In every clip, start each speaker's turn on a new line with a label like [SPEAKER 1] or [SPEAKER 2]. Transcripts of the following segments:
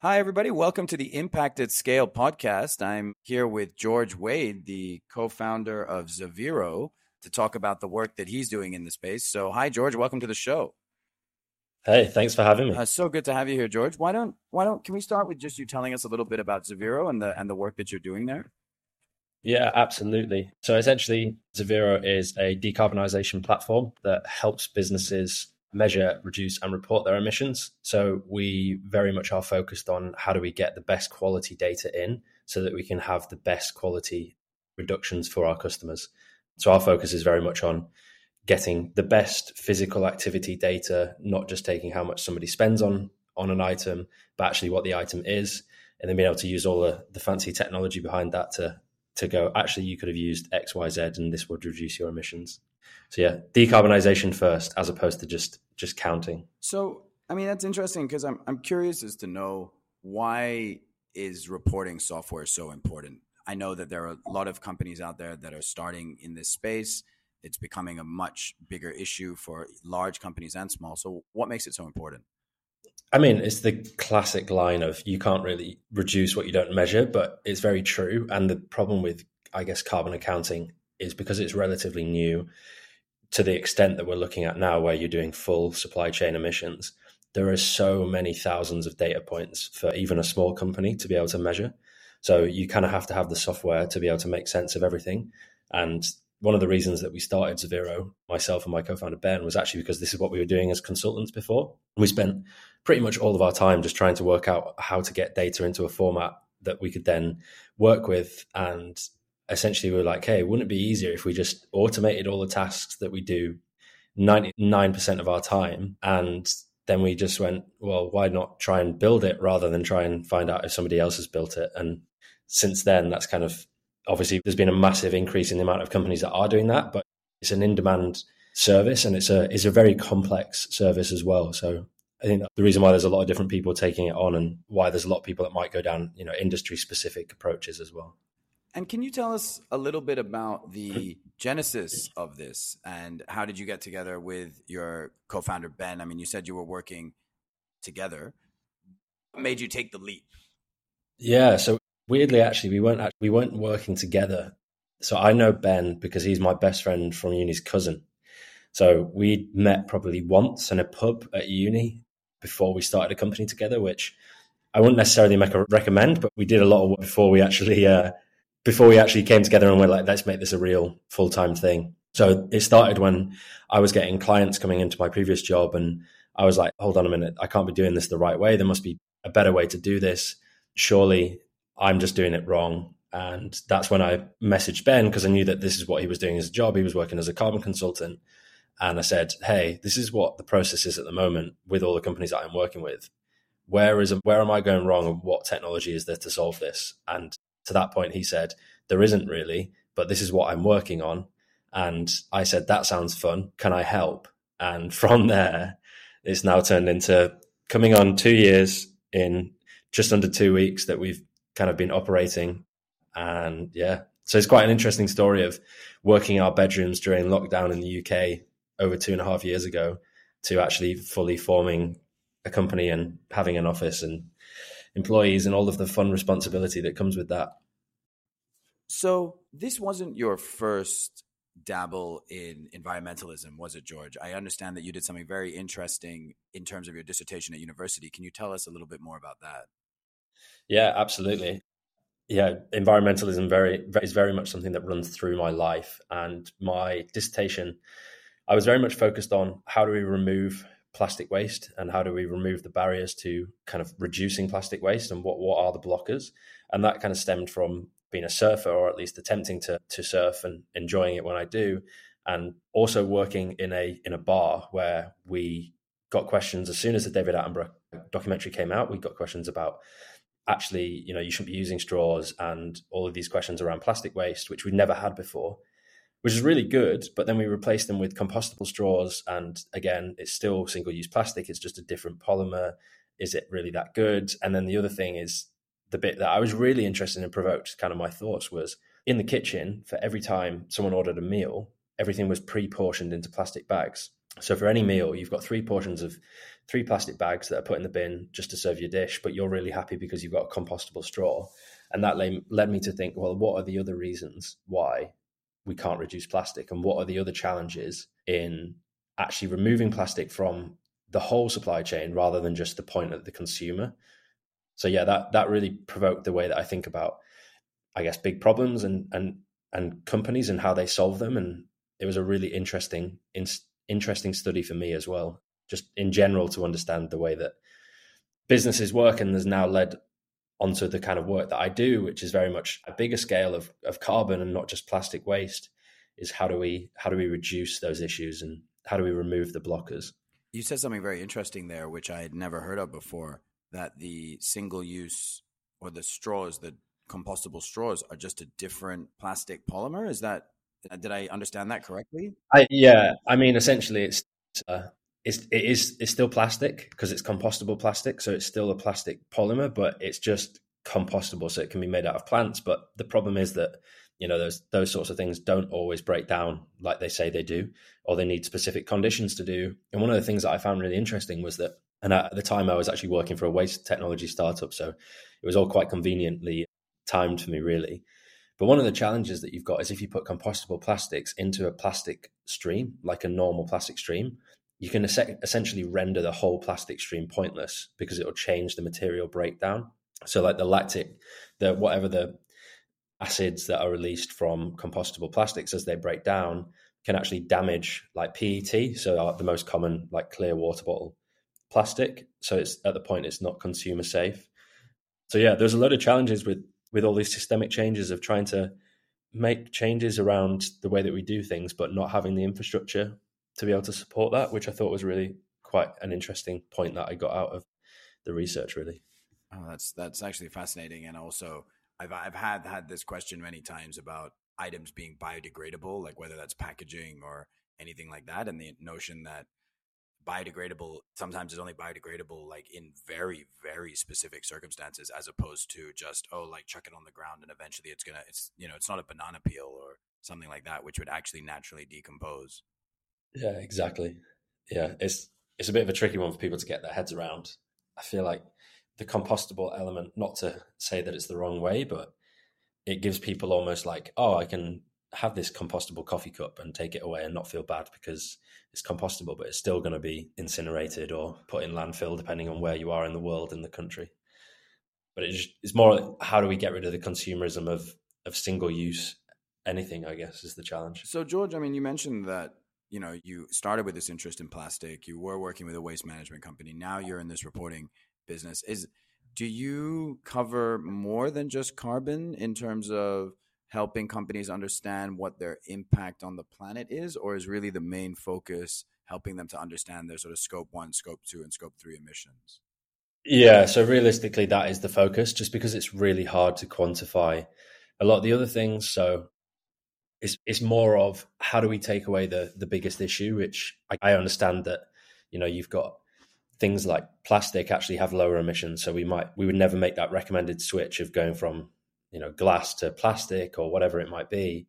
[SPEAKER 1] Hi, everybody. Welcome to the Impact at Scale podcast. I'm here with George Wade, the co founder of Zevero, to talk about the work that he's doing in the space. So, hi, George. Welcome to the show.
[SPEAKER 2] Hey, thanks for having me.
[SPEAKER 1] Uh, so good to have you here, George. Why don't why don't can we start with just you telling us a little bit about Zevero and the and the work that you're doing there?
[SPEAKER 2] Yeah, absolutely. So essentially, Zevero is a decarbonization platform that helps businesses measure, reduce, and report their emissions. So we very much are focused on how do we get the best quality data in so that we can have the best quality reductions for our customers. So our focus is very much on getting the best physical activity data, not just taking how much somebody spends on on an item, but actually what the item is, and then being able to use all the, the fancy technology behind that to to go, actually you could have used X, Y, Z and this would reduce your emissions. So yeah, decarbonization first, as opposed to just just counting.
[SPEAKER 1] So I mean that's interesting because I'm I'm curious as to know why is reporting software so important. I know that there are a lot of companies out there that are starting in this space. It's becoming a much bigger issue for large companies and small. So what makes it so important?
[SPEAKER 2] I mean, it's the classic line of you can't really reduce what you don't measure, but it's very true. And the problem with, I guess, carbon accounting is because it's relatively new to the extent that we're looking at now, where you're doing full supply chain emissions, there are so many thousands of data points for even a small company to be able to measure. So you kind of have to have the software to be able to make sense of everything. And one of the reasons that we started Zevero, myself and my co-founder Ben, was actually because this is what we were doing as consultants before. We spent pretty much all of our time just trying to work out how to get data into a format that we could then work with and essentially we were like, hey, wouldn't it be easier if we just automated all the tasks that we do 99% of our time? And then we just went, well, why not try and build it rather than try and find out if somebody else has built it? And since then, that's kind of obviously there's been a massive increase in the amount of companies that are doing that, but it's an in demand service and it's a, it's a very complex service as well. So I think the reason why there's a lot of different people taking it on and why there's a lot of people that might go down, you know, industry specific approaches as well.
[SPEAKER 1] And can you tell us a little bit about the genesis of this and how did you get together with your co-founder Ben? I mean, you said you were working together. What made you take the leap?
[SPEAKER 2] Yeah, so weirdly, actually, we weren't we weren't working together. So I know Ben because he's my best friend from uni's cousin. So we met probably once in a pub at uni before we started a company together, which I wouldn't necessarily make a recommend, but we did a lot of work before we actually uh, before we actually came together and went like, let's make this a real full time thing. So it started when I was getting clients coming into my previous job, and I was like, hold on a minute, I can't be doing this the right way. There must be a better way to do this. Surely I'm just doing it wrong. And that's when I messaged Ben because I knew that this is what he was doing as a job. He was working as a carbon consultant. And I said, Hey, this is what the process is at the moment with all the companies that I'm working with. Where is where am I going wrong and what technology is there to solve this? And to that point, he said, There isn't really, but this is what I'm working on. And I said, That sounds fun. Can I help? And from there, it's now turned into coming on two years in just under two weeks that we've kind of been operating. And yeah, so it's quite an interesting story of working our bedrooms during lockdown in the UK over two and a half years ago to actually fully forming a company and having an office and employees and all of the fun responsibility that comes with that.
[SPEAKER 1] So, this wasn't your first dabble in environmentalism, was it, George? I understand that you did something very interesting in terms of your dissertation at university. Can you tell us a little bit more about that?
[SPEAKER 2] Yeah, absolutely. Yeah, environmentalism very is very much something that runs through my life, and my dissertation. I was very much focused on how do we remove plastic waste and how do we remove the barriers to kind of reducing plastic waste and what, what are the blockers? And that kind of stemmed from being a surfer or at least attempting to, to surf and enjoying it when i do and also working in a in a bar where we got questions as soon as the david attenborough documentary came out we got questions about actually you know you shouldn't be using straws and all of these questions around plastic waste which we'd never had before which is really good. But then we replace them with compostable straws, and again, it's still single use plastic. It's just a different polymer. Is it really that good? And then the other thing is the bit that I was really interested in, provoked kind of my thoughts was in the kitchen for every time someone ordered a meal, everything was pre portioned into plastic bags. So for any meal, you've got three portions of three plastic bags that are put in the bin just to serve your dish, but you're really happy because you've got a compostable straw. And that led me to think, well, what are the other reasons why we can't reduce plastic? And what are the other challenges in actually removing plastic from the whole supply chain rather than just the point of the consumer? So yeah, that that really provoked the way that I think about, I guess, big problems and and and companies and how they solve them. And it was a really interesting in, interesting study for me as well, just in general to understand the way that businesses work and has now led onto the kind of work that I do, which is very much a bigger scale of, of carbon and not just plastic waste, is how do we how do we reduce those issues and how do we remove the blockers?
[SPEAKER 1] You said something very interesting there, which I had never heard of before, that the single use or the straws, the compostable straws are just a different plastic polymer. Is that did I understand that correctly?
[SPEAKER 2] I, yeah, I mean, essentially, it's uh, it's it is it's still plastic because it's compostable plastic, so it's still a plastic polymer, but it's just compostable, so it can be made out of plants. But the problem is that you know those those sorts of things don't always break down like they say they do, or they need specific conditions to do. And one of the things that I found really interesting was that, and at the time I was actually working for a waste technology startup, so it was all quite conveniently timed for me, really. But one of the challenges that you've got is if you put compostable plastics into a plastic stream, like a normal plastic stream, you can essentially render the whole plastic stream pointless because it will change the material breakdown. So, like the lactic, the whatever the acids that are released from compostable plastics as they break down can actually damage like PET, so uh, the most common like clear water bottle plastic. So it's at the point it's not consumer safe. So yeah, there's a lot of challenges with with all these systemic changes of trying to make changes around the way that we do things, but not having the infrastructure to be able to support that, which I thought was really quite an interesting point that I got out of the research. Really,
[SPEAKER 1] oh, that's that's actually fascinating, and also I've I've had had this question many times about items being biodegradable, like whether that's packaging or anything like that, and the notion that biodegradable sometimes is only biodegradable like in very very specific circumstances as opposed to just oh like chuck it on the ground and eventually it's gonna it's you know it's not a banana peel or something like that which would actually naturally decompose
[SPEAKER 2] yeah exactly yeah it's it's a bit of a tricky one for people to get their heads around i feel like the compostable element not to say that it's the wrong way but it gives people almost like oh i can have this compostable coffee cup and take it away and not feel bad because it's compostable, but it's still going to be incinerated or put in landfill, depending on where you are in the world and the country. But it's, it's more how do we get rid of the consumerism of of single use anything? I guess is the challenge.
[SPEAKER 1] So George, I mean, you mentioned that you know you started with this interest in plastic. You were working with a waste management company. Now you're in this reporting business. Is do you cover more than just carbon in terms of helping companies understand what their impact on the planet is, or is really the main focus helping them to understand their sort of scope one, scope two, and scope three emissions?
[SPEAKER 2] Yeah, so realistically, that is the focus, just because it's really hard to quantify a lot of the other things. So it's it's more of how do we take away the the biggest issue, which I, I understand that you know you've got things like plastic actually have lower emissions, so we might we would never make that recommended switch of going from you know glass to plastic or whatever it might be.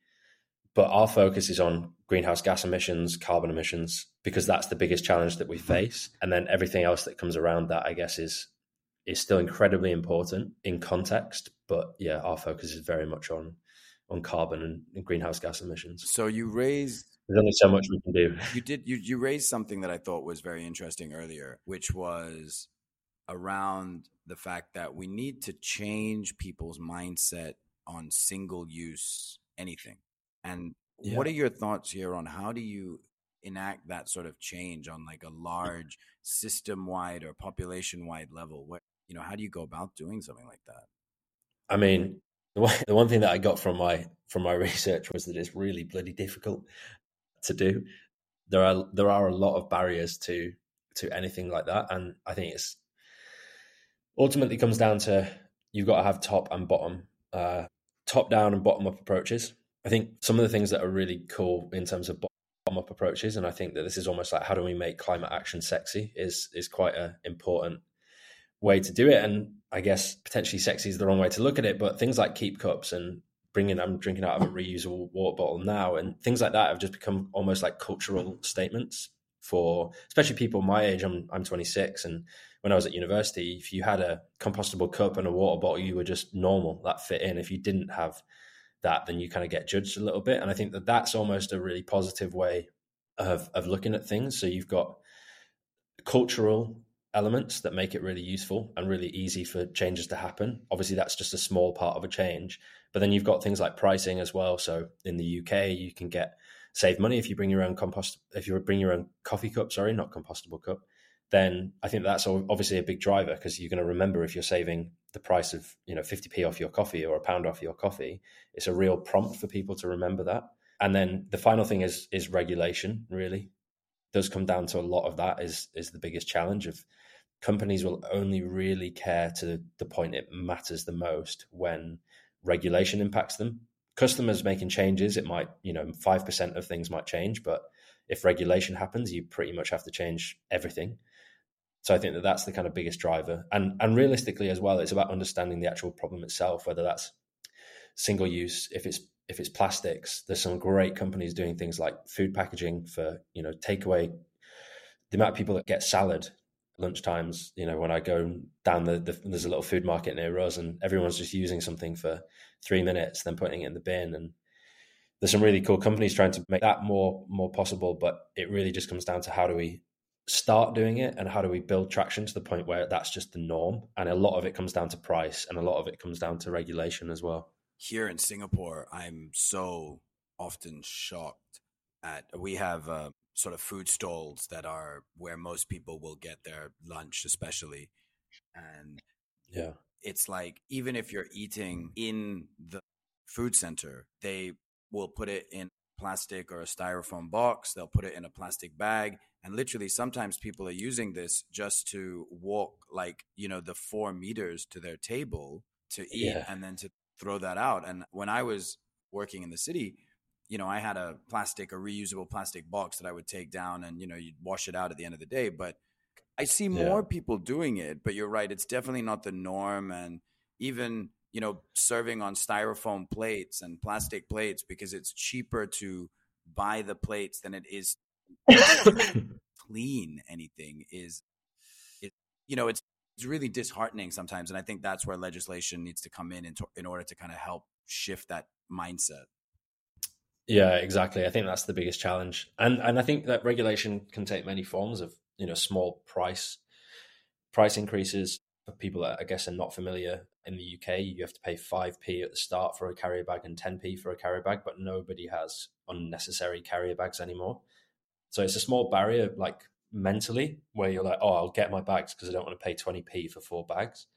[SPEAKER 2] But our focus is on greenhouse gas emissions carbon emissions because that's the biggest challenge that we face. And then everything else that comes around that i guess is is still incredibly important in context. But yeah our focus is very much on on carbon and, and greenhouse gas emissions
[SPEAKER 1] so you raised
[SPEAKER 2] there's only so much we can do
[SPEAKER 1] you did you, you raised something that i thought was very interesting earlier which was around the fact that we need to change people's mindset on single use anything. And yeah. what are your thoughts here on how do you enact that sort of change on like a mm. large system wide or population wide level? What you know, how do you go about doing something like that?
[SPEAKER 2] I mean, the one, the one thing that I got from my from my research was that it's really bloody difficult to do. There are there are a lot of barriers to to anything like that, and I think it's ultimately comes down to you've got to have top and bottom, uh, top down and bottom up approaches. I think some of the things that are really cool in terms of bottom up approaches, and I think that this is almost like how do we make climate action sexy is is quite an important way to do it. And I guess potentially sexy is the wrong way to look at it, but things like keep cups and bringing I'm drinking out of a reusable water bottle now and things like that have just become almost like cultural statements for especially people my age. I'm I'm 26, and when I was at university, if you had a compostable cup and a water bottle, you were just normal. That fit in. If you didn't have that, then you kind of get judged a little bit. And I think that that's almost a really positive way of of looking at things. So you've got cultural elements that make it really useful and really easy for changes to happen. Obviously, that's just a small part of a change. But then you've got things like pricing as well. So in the UK, you can get save money if you bring your own compost if you bring your own coffee cup. Sorry, not compostable cup. Then I think that's obviously a big driver because you're going to remember if you're saving the price of you know 50p off your coffee or a pound off your coffee. It's a real prompt for people to remember that. And then the final thing is is regulation. Really, does come down to a lot of that. Is is the biggest challenge of companies will only really care to the point it matters the most when regulation impacts them. Customers making changes, it might, you know, 5% of things might change, but if regulation happens, you pretty much have to change everything. So I think that that's the kind of biggest driver. And and realistically as well, it's about understanding the actual problem itself, whether that's single use, if it's if it's plastics, there's some great companies doing things like food packaging for, you know, takeaway. The amount of people that get salad lunchtimes, you know, when I go down the, the, there's a little food market near us and everyone's just using something for three minutes, then putting it in the bin. And there's some really cool companies trying to make that more more possible. But it really just comes down to how do we start doing it and how do we build traction to the point where that's just the norm. And a lot of it comes down to price and a lot of it comes down to regulation as well.
[SPEAKER 1] Here in Singapore, I'm so often shocked at we have uh, sort of food stalls that are where most people will get their lunch, especially. And
[SPEAKER 2] yeah,
[SPEAKER 1] it's like even if you're eating in the food center, they will put it in plastic or a styrofoam box. They'll put it in a plastic bag. And literally, sometimes people are using this just to walk like, you know, the four meters to their table to eat yeah. and then to throw that out. And when I was working in the city, you know, I had a plastic, a reusable plastic box that I would take down and, you know, you'd wash it out at the end of the day. But I see more yeah. people doing it, but you're right. It's definitely not the norm. And even, you know, serving on styrofoam plates and plastic plates because it's cheaper to buy the plates than it is clean anything is, it, you know, it's, it's really disheartening sometimes. And I think that's where legislation needs to come in in, to, in order to kind of help shift that mindset.
[SPEAKER 2] Yeah, exactly. I think that's the biggest challenge, and and I think that regulation can take many forms of you know small price price increases for people that I guess are not familiar. In the UK, you have to pay five p at the start for a carrier bag and ten p for a carrier bag, but nobody has unnecessary carrier bags anymore. So it's a small barrier, like mentally, where you're like, oh, I'll get my bags because I don't want to pay twenty p for four bags.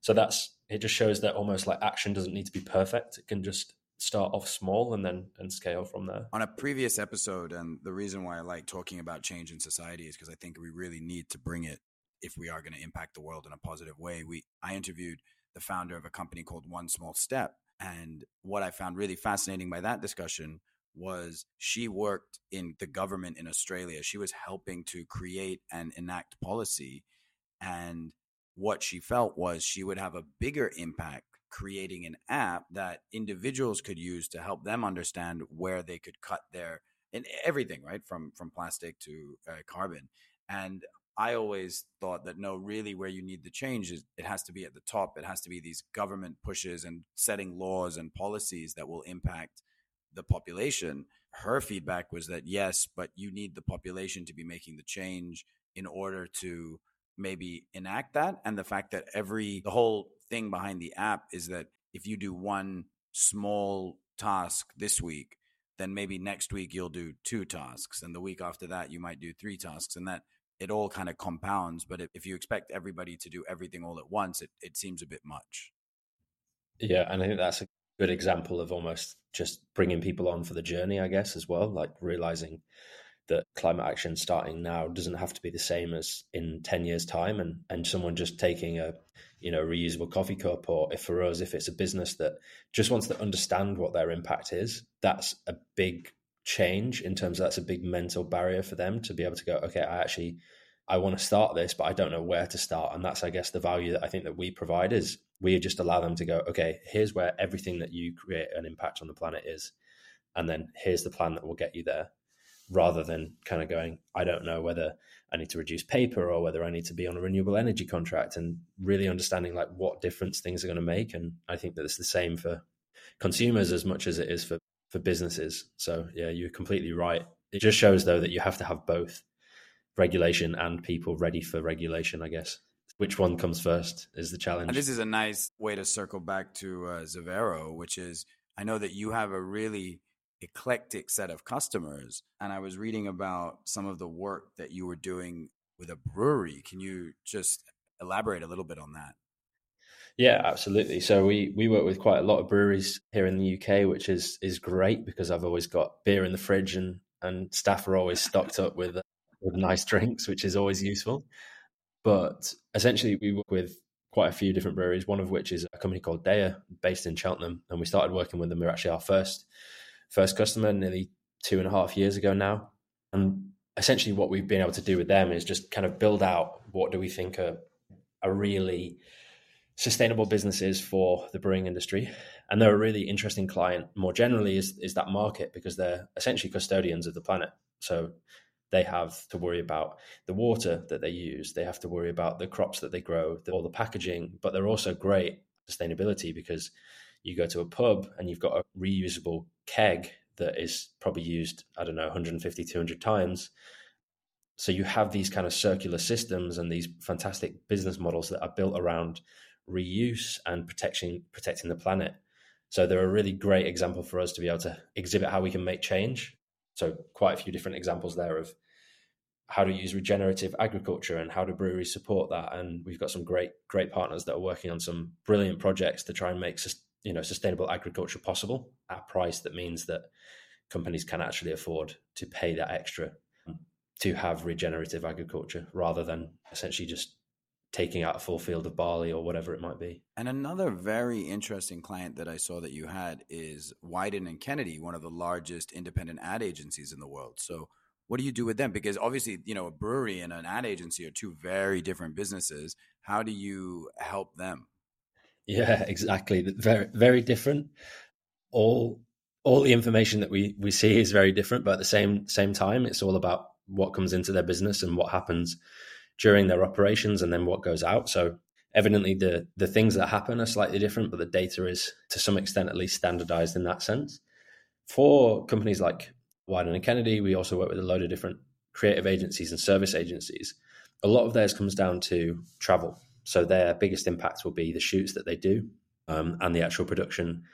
[SPEAKER 2] So that's it. Just shows that almost like action doesn't need to be perfect; it can just start off small and then and scale from there.
[SPEAKER 1] On a previous episode, and the reason why I like talking about change in society is because I think we really need to bring it if we are going to impact the world in a positive way. We I interviewed the founder of a company called One Small Step, and what I found really fascinating by that discussion was she worked in the government in Australia. She was helping to create and enact policy and what she felt was she would have a bigger impact creating an app that individuals could use to help them understand where they could cut their and everything right? From from plastic to uh, carbon. And i always thought that no really where you need the change is it has to be at the top. It has to be these government pushes and setting laws and policies that will impact the population her feedback was that yes but you need the population to be making the change in order to maybe enact that and the fact that every the whole thing behind the app is that if you do one small task this week, then maybe next week you'll do two tasks, and the week after that you might do three tasks, and that it all kind of compounds. But if, you expect everybody to do everything all at once, it, it seems a bit much.
[SPEAKER 2] Yeah, and I think that's a good example of almost just bringing people on for the journey, I guess, as well, like realizing that climate action starting now doesn't have to be the same as in 10 years time and and someone just taking a you know reusable coffee cup or if for us if it's a business that just wants to understand what their impact is that's a big change in terms of that's a big mental barrier for them to be able to go okay i actually i want to start this but i don't know where to start. And that's i guess the value that i think that we provide is we just allow them to go okay here's where everything that you create an impact on the planet is and then here's the plan that will get you there rather than kind of going, I don't know whether I need to reduce paper or whether I need to be on a renewable energy contract and really understanding like what difference things are going to make. And I think that it's the same for consumers as much as it is for, for businesses. So yeah, you're completely right. It just shows though that you have to have both regulation and people ready for regulation, I guess. Which one comes first is the challenge.
[SPEAKER 1] And this is a nice way to circle back to uh, Zevero, which is I know that you have a really eclectic set of customers. And I was reading about some of the work that you were doing with a brewery. Can you just elaborate a little bit on that?
[SPEAKER 2] Yeah, absolutely. So we we work with quite a lot of breweries here in the UK, which is is great because I've always got beer in the fridge and and staff are always stocked up with with nice drinks, which is always useful. But essentially, we work with quite a few different breweries. One of which is a company called Deya, based in Cheltenham, and we started working with them. They're actually our first first customer nearly two and a half years ago now. And essentially, what we've been able to do with them is just kind of build out what do we think are, are really sustainable businesses for the brewing industry. And they're a really interesting client more generally is, is that market because they're essentially custodians of the planet. So they have to worry about the water that they use. They have to worry about the crops that they grow, all the packaging, but they're also great sustainability because you go to a pub and you've got a reusable keg that is probably used, I don't know, 150, 200 times. So you have these kind of circular systems and these fantastic business models that are built around reuse and protection, protecting the planet. So they're a really great example for us to be able to exhibit how we can make change. So quite a few different examples there of how to use regenerative agriculture and how do breweries support that. And we've got some great, great partners that are working on some brilliant projects to try and make you know sustainable agriculture possible at a price that means that companies can actually afford to pay that extra to have regenerative agriculture rather than essentially just taking out a full field of barley or whatever it might be.
[SPEAKER 1] And another very interesting client that I saw that you had is Wieden and Kennedy, one of the largest independent ad agencies in the world. So what do you do with them? Because obviously, you know, a brewery and an ad agency are two very different businesses. How do you help them?
[SPEAKER 2] Yeah, exactly. Very, very different. All, all the information that we we see is very different, but at the same same time, it's all about what comes into their business and what happens during their operations, and then what goes out. So, evidently, the the things that happen are slightly different, but the data is to some extent at least standardized in that sense. For companies like Wieden and Kennedy, we also work with a load of different creative agencies and service agencies. A lot of theirs comes down to travel so their biggest impact will be the shoots that they do um, and the actual production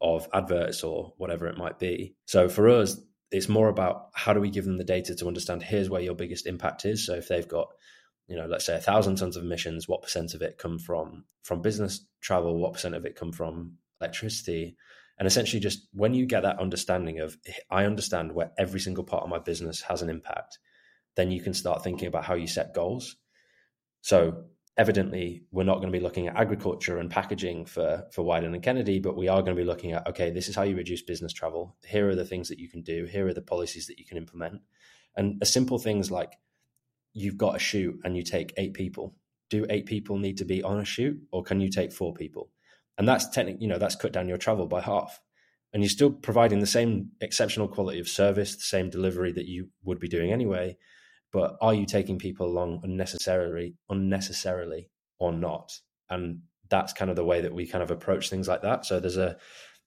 [SPEAKER 2] of adverts or whatever it might be. So for us, it's more about how do we give them the data to understand here's where your biggest impact is. So if they've got, you know, let's say a thousand tons of emissions, what percent of it come from from business travel? What percent of it come from electricity? And essentially, just when you get that understanding of I understand where every single part of my business has an impact, then you can start thinking about how you set goals. So evidently we're not going to be looking at agriculture and packaging for for Wieden and Kennedy, but we are going to be looking at okay, this is how you reduce business travel. Here are the things that you can do. Here are the policies that you can implement, and simple things like you've got a shoot and you take eight people. Do eight people need to be on a shoot, or can you take four people? And that's technically, you know, that's cut down your travel by half, and you're still providing the same exceptional quality of service, the same delivery that you would be doing anyway but are you taking people along unnecessarily unnecessarily or not and that's kind of the way that we kind of approach things like that so there's a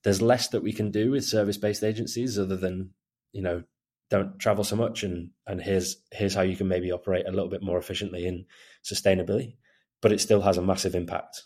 [SPEAKER 2] there's less that we can do with service based agencies other than you know don't travel so much and and here's here's how you can maybe operate a little bit more efficiently and sustainably but it still has a massive impact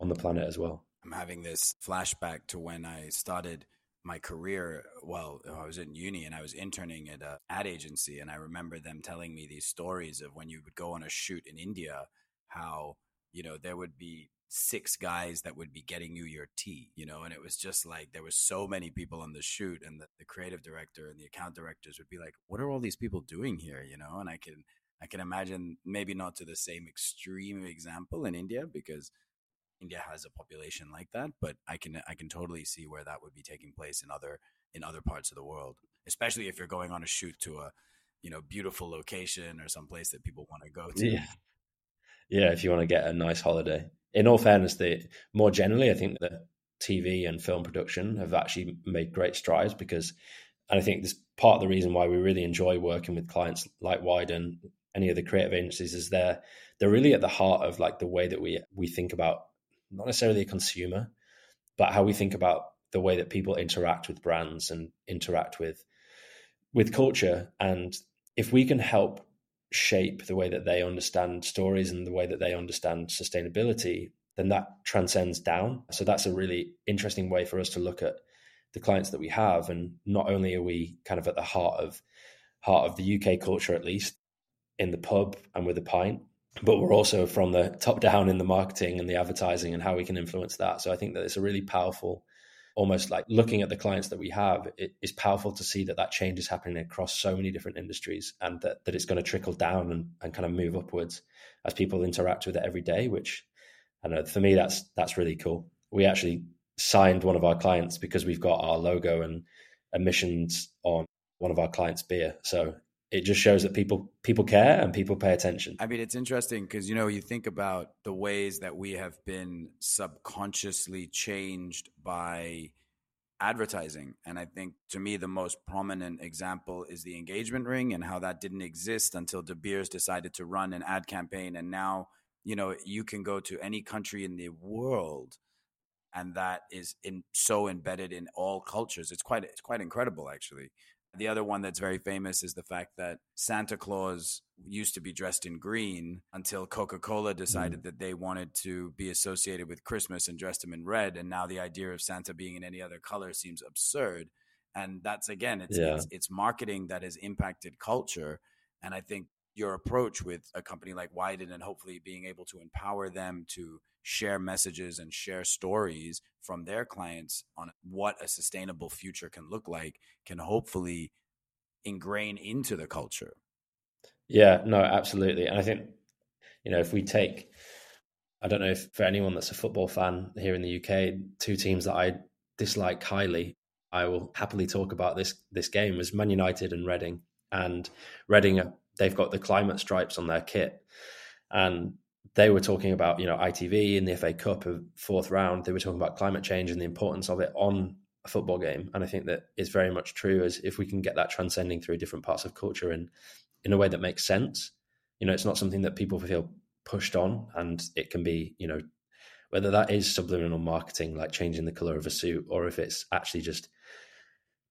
[SPEAKER 2] on the planet as well.
[SPEAKER 1] I'm having this flashback to when i started my career, well, I was in uni and I was interning at an ad agency, and I remember them telling me these stories of when you would go on a shoot in India, how you know there would be six guys that would be getting you your tea, you know, and it was just like there was so many people on the shoot, and the, the creative director and the account directors would be like, "What are all these people doing here?" You know, and I can I can imagine maybe not to the same extreme example in India because India has a population like that, but I can I can totally see where that would be taking place in other in other parts of the world, especially if you're going on a shoot to a you know beautiful location or some place that people want to go to.
[SPEAKER 2] Yeah, yeah. If you want to get a nice holiday. In all fairness, the more generally, I think that TV and film production have actually made great strides because And I think this part of the reason why we really enjoy working with clients like Wieden, any of the creative agencies, is they're they're really at the heart of like the way that we we think about not necessarily a consumer, but how we think about the way that people interact with brands and interact with with culture. And if we can help shape the way that they understand stories and the way that they understand sustainability, then that transcends down. So that's a really interesting way for us to look at the clients that we have. And not only are we kind of at the heart of heart of the UK culture, at least in the pub and with a pint, but we're also from the top down in the marketing and the advertising and how we can influence that. So I think that it's a really powerful, almost like looking at the clients that we have, it is powerful to see that that change is happening across so many different industries and that, that it's going to trickle down and, and kind of move upwards as people interact with it every day, which I know for me, that's, that's really cool. We actually signed one of our clients because we've got our logo and emissions on one of our clients' beer. So it just shows that people people care and people pay attention.
[SPEAKER 1] I mean, it's interesting because you know you think about the ways that we have been subconsciously changed by advertising, and I think to me the most prominent example is the engagement ring and how that didn't exist until De Beers decided to run an ad campaign, and now you know you can go to any country in the world and that is in so embedded in all cultures. It's quite it's quite incredible actually the other one that's very famous is the fact that Santa Claus used to be dressed in green until Coca Cola decided mm. that they wanted to be associated with Christmas and dressed him in red. And now the idea of Santa being in any other color seems absurd. And that's again, it's, yeah. it's, it's marketing that has impacted culture. And I think your approach with a company like Wieden and hopefully being able to empower them to share messages and share stories from their clients on what a sustainable future can look like can hopefully ingrain into the culture.
[SPEAKER 2] Yeah, no, absolutely. And I think, you know, if we take, I don't know if for anyone that's a football fan here in the UK, two teams that I dislike highly, I will happily talk about this this game was Man United and Reading. And Reading, they've got the climate stripes on their kit. And they were talking about, you know, ITV in the FA Cup of fourth round. They were talking about climate change and the importance of it on a football game. And I think that is very much true as if we can get that transcending through different parts of culture and in a way that makes sense. You know, it's not something that people feel pushed on and it can be, you know, whether that is subliminal marketing, like changing the color of a suit, or if it's actually just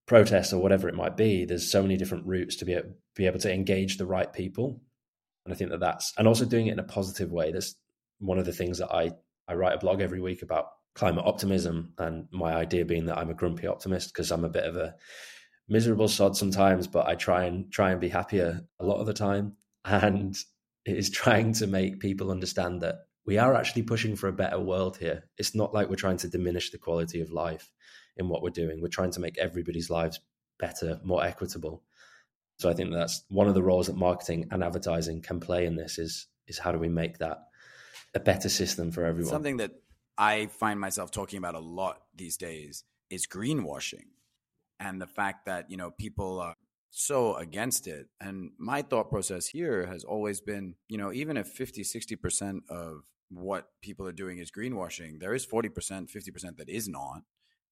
[SPEAKER 2] protest or whatever it might be, there's so many different routes to be, be able to engage the right people and I think that that's, and also doing it in a positive way. That's one of the things that I, I write a blog every week about climate optimism. And my idea being that I'm a grumpy optimist because I'm a bit of a miserable sod sometimes, but I try and try and be happier a lot of the time. And it is trying to make people understand that we are actually pushing for a better world here. It's not like we're trying to diminish the quality of life in what we're doing. We're trying to make everybody's lives better, more equitable. So I think that's one of the roles that marketing and advertising can play in this is is how do we make that a better system for everyone?
[SPEAKER 1] Something that I find myself talking about a lot these days is greenwashing and the fact that, you know, people are so against it. And my thought process here has always been, you know, even if 50, 60% of what people are doing is greenwashing, there is 40%, 50% that is not.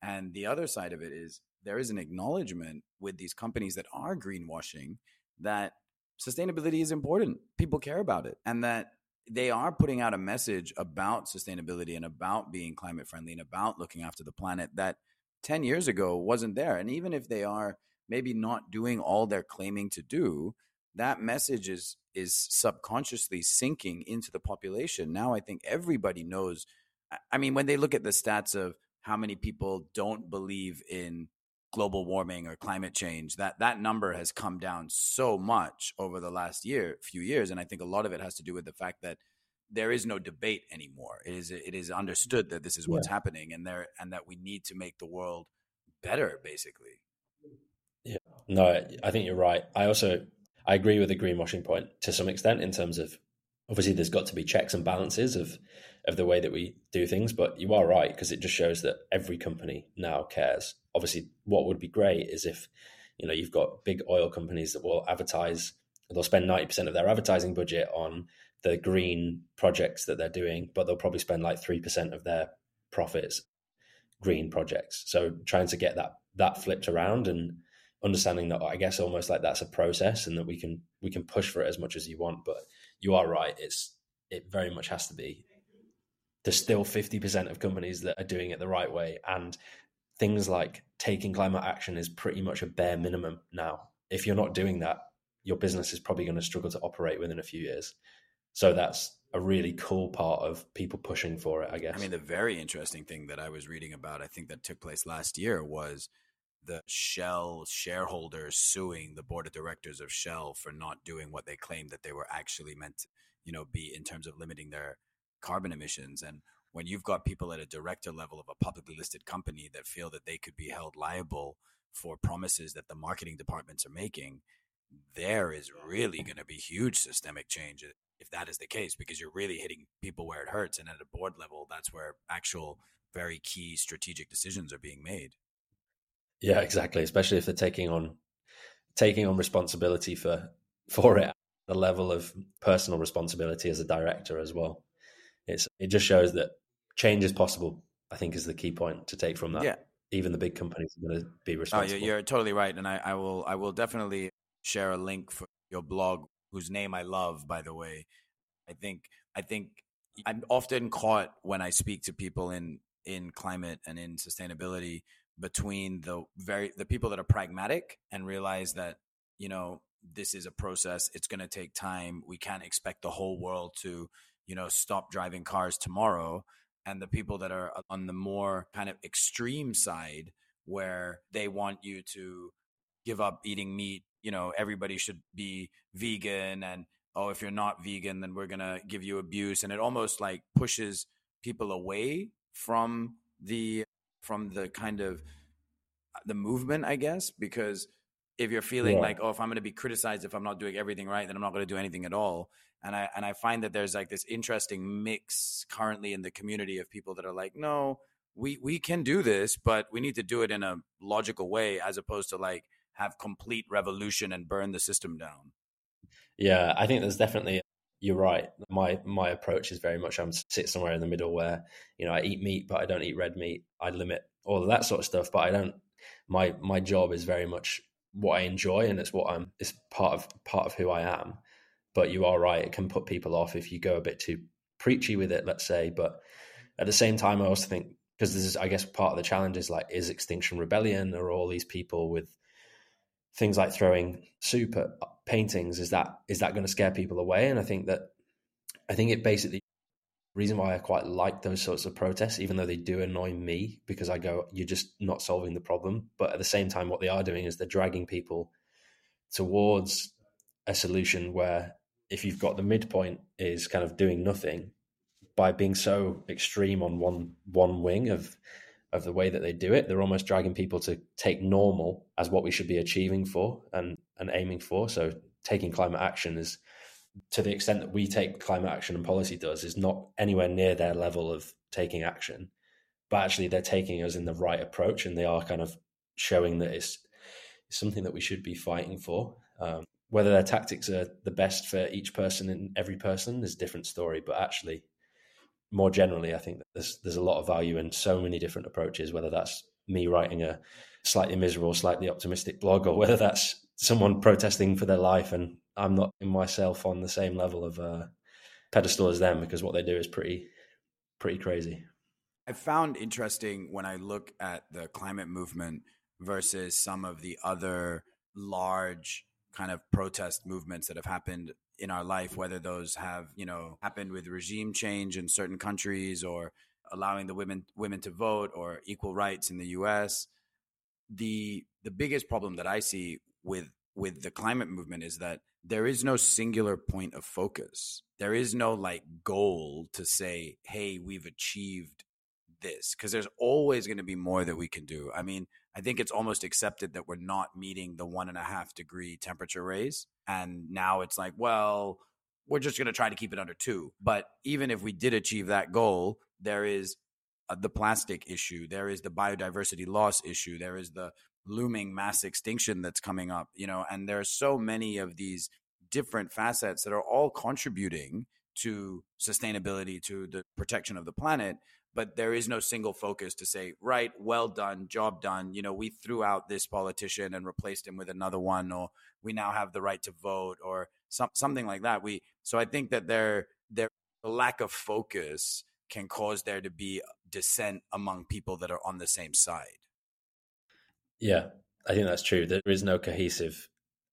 [SPEAKER 1] And the other side of it is there is an acknowledgement with these companies that are greenwashing that sustainability is important. People care about it. And that they are putting out a message about sustainability and about being climate friendly and about looking after the planet that 10 years ago wasn't there. And even if they are maybe not doing all they're claiming to do, that message is is subconsciously sinking into the population. Now I think everybody knows I mean when they look at the stats of how many people don't believe in global warming or climate change that that number has come down so much over the last year few years and i think a lot of it has to do with the fact that there is no debate anymore. It is it is understood that this is what's yeah. happening and there and that we need to make the world better basically.
[SPEAKER 2] Yeah. No i think you're right. I also i agree with the greenwashing point to some extent in terms of obviously there's got to be checks and balances of of the way that we do things. But you are right because it just shows that every company now cares. Obviously, what would be great is if you know you've got big oil companies that will advertise. They'll spend ninety percent of their advertising budget on the green projects that they're doing, but they'll probably spend like three percent of their profits green projects. So trying to get that that flipped around and understanding that I guess almost like that's a process and that we can we can push for it as much as you want. But you are right; it's it very much has to be. There's still fifty percent of companies that are doing it the right way, and things like taking climate action is pretty much a bare minimum now. If you're not doing that, your business is probably going to struggle to operate within a few years. So that's a really cool part of people pushing for it, I guess.
[SPEAKER 1] I mean, the very interesting thing that I was reading about, I think that took place last year, was the Shell shareholders suing the board of directors of Shell for not doing what they claimed that they were actually meant to, you know, be in terms of limiting their carbon emissions. And when you've got people at a director level of a publicly listed company that feel that they could be held liable for promises that the marketing departments are making, there is really going to be huge systemic change if that is the case, because you're really hitting people where it hurts. And at a board level, that's where actual very key strategic decisions are being made.
[SPEAKER 2] Yeah, exactly. Especially if they're taking on taking on responsibility for for it, the level of personal responsibility as a director as well. It's it just shows that change is possible. I think is the key point to take from that.
[SPEAKER 1] Yeah.
[SPEAKER 2] Even the big companies are going to be oh,
[SPEAKER 1] responsible. Oh, you're, you're totally right, and I, I will I will definitely share a link for your blog whose name I love, by the way. I think I think I'm often caught when I speak to people in in climate and in sustainability between the very the people that are pragmatic and realize that you know this is a process it's going to take time we can't expect the whole world to you know stop driving cars tomorrow and the people that are on the more kind of extreme side where they want you to give up eating meat you know everybody should be vegan and oh if you're not vegan then we're going to give you abuse and it almost like pushes people away from the from the kind of uh, the movement i guess because if you're feeling yeah. like oh if i'm going to be criticized if i'm not doing everything right then i'm not going to do anything at all and i and i find that there's like this interesting mix currently in the community of people that are like no we we can do this but we need to do it in a logical way as opposed to like have complete revolution and burn the system down.
[SPEAKER 2] Yeah, I think there's definitely you're right. My my approach is very much I'm sit somewhere in the middle where you know I eat meat, but I don't eat red meat. I limit all of that sort of stuff, but I don't. My my job is very much what I enjoy, and it's what I'm. It's part of part of who I am. But you are right; it can put people off if you go a bit too preachy with it. Let's say, but at the same time, I also think because this is, I guess, part of the challenge is like, is Extinction Rebellion or all these people with things like throwing soup at uh, paintings is that is that going to scare people away and i think that i think it basically reason why i quite like those sorts of protests even though they do annoy me because i go you're just not solving the problem but at the same time what they are doing is they're dragging people towards a solution where if you've got the midpoint is kind of doing nothing by being so extreme on one one wing of of the way that they do it. They're almost dragging people to take normal as what we should be achieving for and, and aiming for. So taking climate action is to the extent that we take climate action and policy does is not anywhere near their level of taking action. But actually they're taking us in the right approach and they are kind of showing that it's, it's something that we should be fighting for. Um, whether their tactics are the best for each person and every person is a different story, but actually more generally, I think there's there's a lot of value in so many different approaches. Whether that's me writing a slightly miserable, slightly optimistic blog, or whether that's someone protesting for their life, and I'm not in myself on the same level of uh, pedestal as them because what they do is pretty pretty crazy.
[SPEAKER 1] I found interesting when I look at the climate movement versus some of the other large kind of protest movements that have happened in our life, whether those have, you know, happened with regime change in certain countries or allowing the women women to vote or equal rights in the US. The the biggest problem that I see with with the climate movement is that there is no singular point of focus. There is no like goal to say, hey, we've achieved this, because there's always going to be more that we can do. I mean, I think it's almost accepted that we're not meeting the one and a half degree temperature raise. And now it's like, well, we're just going to try to keep it under two. But even if we did achieve that goal, there is uh, the plastic issue, there is the biodiversity loss issue, there is the looming mass extinction that's coming up, you know, and there are so many of these different facets that are all contributing to sustainability, to the protection of the planet. but there is no single focus to say, right, well done, job done. You know, we threw out this politician and replaced him with another one, or we now have the right to vote, or some, something like that. We so I think that their their lack of focus can cause there to be dissent among people that are on the same side.
[SPEAKER 2] Yeah, I think that's true. There is no cohesive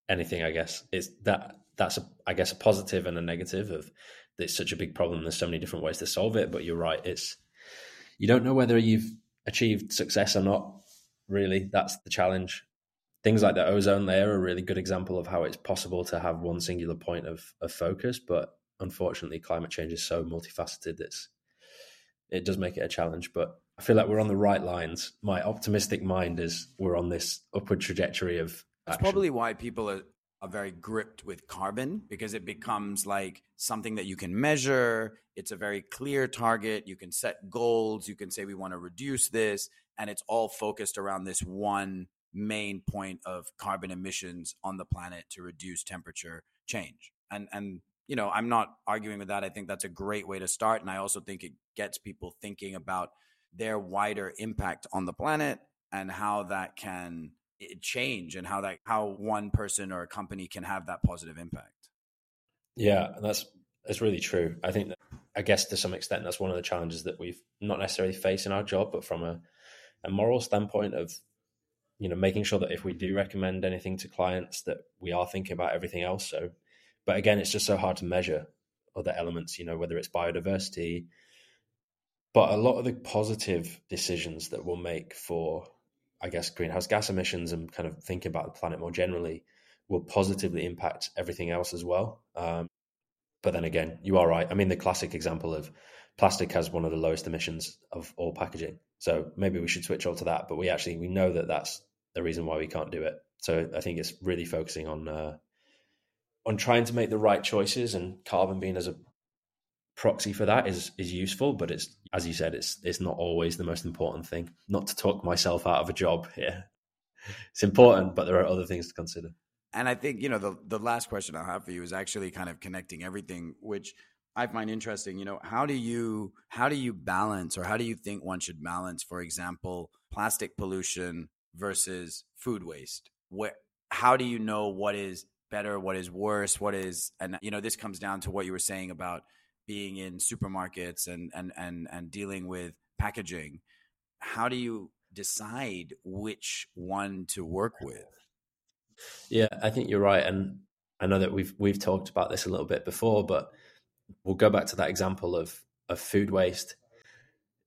[SPEAKER 2] anything. I guess it's that that's a, I guess a positive and a negative of it's such a big problem. There's so many different ways to solve it, but you're right. It's you don't know whether you've achieved success or not. Really, that's the challenge. Things like the ozone layer are a really good example of how it's possible to have one singular point of, of focus, but unfortunately, climate change is so multifaceted. It's it does make it a challenge, but I feel like we're on the right lines. My optimistic mind is we're on this upward trajectory of.
[SPEAKER 1] That's probably why people are are very gripped with carbon because it becomes like something that you can measure. It's a very clear target. You can set goals. You can say, we want to reduce this. And it's all focused around this one main point of carbon emissions on the planet to reduce temperature change. And, and, you know, I'm not arguing with that. I think that's a great way to start. And I also think it gets people thinking about their wider impact on the planet and how that can eh, change and how that how one person or a company can have that positive impact.
[SPEAKER 2] Yeah, that's that's really true. I think that I guess to some extent that's one of the challenges that we've not necessarily faced in our job, but from a, a moral standpoint of you know making sure that if we do recommend anything to clients that we are thinking about everything else. So, but again, it's just so hard to measure other elements. You know, whether it's biodiversity, but a lot of the positive decisions that we'll make for I guess, greenhouse gas emissions and kind of thinking about the planet more generally will positively impact everything else as well. Um, but then again, you are right. I mean, the classic example of plastic has one of the lowest emissions of all packaging. So maybe we should switch all to that. But we actually we know that that's the reason why we can't do it. So I think it's really focusing on uh, on trying to make the right choices, and carbon being as a proxy for that is is useful, but it's as you said, it's it's not always the most important thing. Not to talk myself out of a job here. It's important, but there are other things to consider.
[SPEAKER 1] And I think, you know, the the last question I have for you is actually kind of connecting everything, which I find interesting. You know, how do you how do you balance or how do you think one should balance, for example, plastic pollution versus food waste? What how do you know what is better, what is worse, what is and you know, this comes down to what you were saying about being in supermarkets and and and and dealing with packaging how do you decide which one to work with?
[SPEAKER 2] Yeah i think you're right and i know that we've we've talked about this a little bit before but we'll go back to that example of of food waste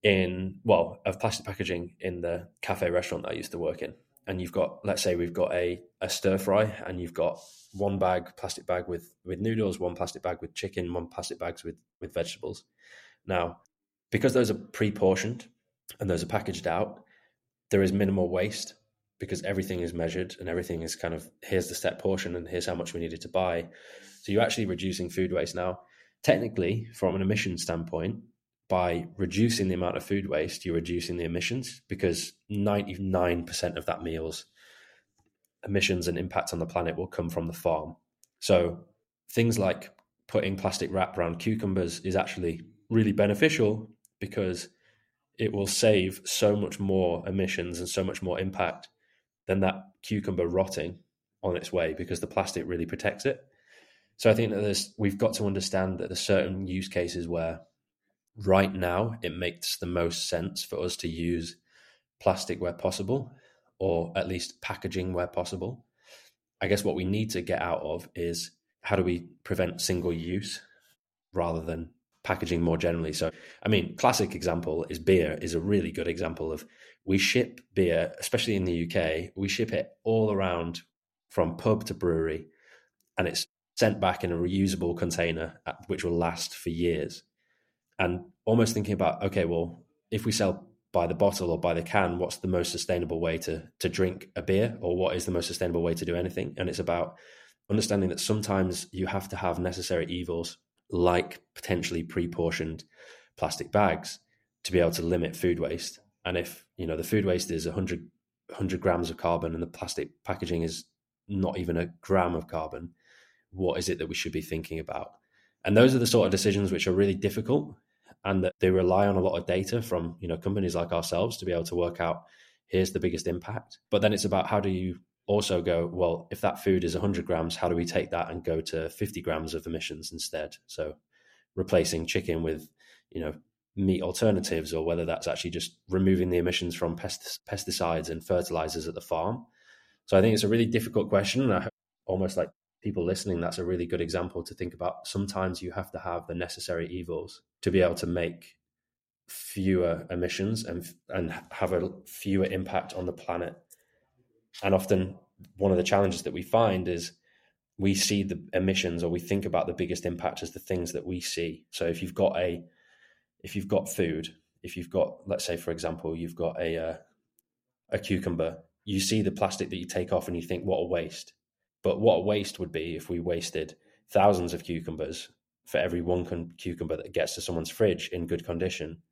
[SPEAKER 2] in well of plastic packaging in the cafe restaurant that i used to work in and you've got let's say we've got a, a stir fry and you've got one bag plastic bag with with noodles one plastic bag with chicken one plastic bags with with vegetables. Now because those are pre-portioned and those are packaged out there is minimal waste because everything is measured and everything is kind of here's the set portion and here's how much we needed to buy. So you're actually reducing food waste. Now technically from an emission standpoint by reducing the amount of food waste, you're reducing the emissions because 99% of that meal's emissions and impact on the planet will come from the farm. So things like putting plastic wrap around cucumbers is actually really beneficial because it will save so much more emissions and so much more impact than that cucumber rotting on its way because the plastic really protects it. So I think that there's we've got to understand that there's certain use cases where right now it makes the most sense for us to use plastic where possible or at least packaging where possible. I guess what we need to get out of is how do we prevent single use rather than packaging more generally. So i mean classic example is beer is a really good example of we ship beer especially in the uk we ship it all around from pub to brewery and it's sent back in a reusable container uh, which will last for years and almost thinking about okay well if we sell by the bottle or by the can what's the most sustainable way to to drink a beer or what is the most sustainable way to do anything? And it's about understanding that sometimes you have to have necessary evils like potentially pre-portioned plastic bags to be able to limit food waste. And if you know the food waste is 100 100 grams of carbon and the plastic packaging is not even a gram of carbon what is it that we should be thinking about? And those are the sort of decisions which are really difficult and that they rely on a lot of data from you know companies like ourselves to be able to work out here's the biggest impact. But then it's about how do you also go well if that food is 100 grams how do we take that and go to 50 grams of emissions instead so replacing chicken with you know meat alternatives or whether that's actually just removing the emissions from pesticides and fertilizers at the farm so i think it's a really difficult question and i almost like people listening that's a really good example to think about sometimes you have to have the necessary evils to be able to make fewer emissions and and have a fewer impact on the planet and often one of the challenges that we find is we see the emissions or we think about the biggest impact as the things that we see. So if you've got a if you've got food, if you've got let's say for example you've got a uh, a cucumber, you see the plastic that you take off and you think what a waste. But what a waste would be if we wasted thousands of cucumbers for every one cucumber that gets to someone's fridge in good condition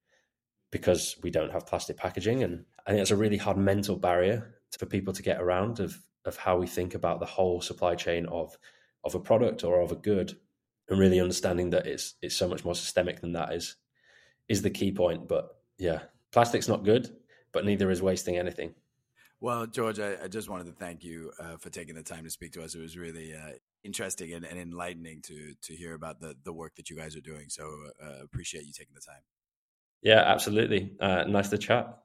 [SPEAKER 2] because we don't have plastic packaging. And I think it's a really hard mental barrier for people to get around of of how we think about the whole supply chain of of a product or of a good and really understanding that it's it's so much more systemic than that is is the key point. But yeah plastic's not good but neither is wasting anything
[SPEAKER 1] well george i, I just wanted to thank you uh, for taking the time to speak to us. It was really uh, interesting and, and, enlightening to to hear about the the work that you guys are doing. So uh, appreciate you taking the time.
[SPEAKER 2] Yeah absolutely. Uh, nice to chat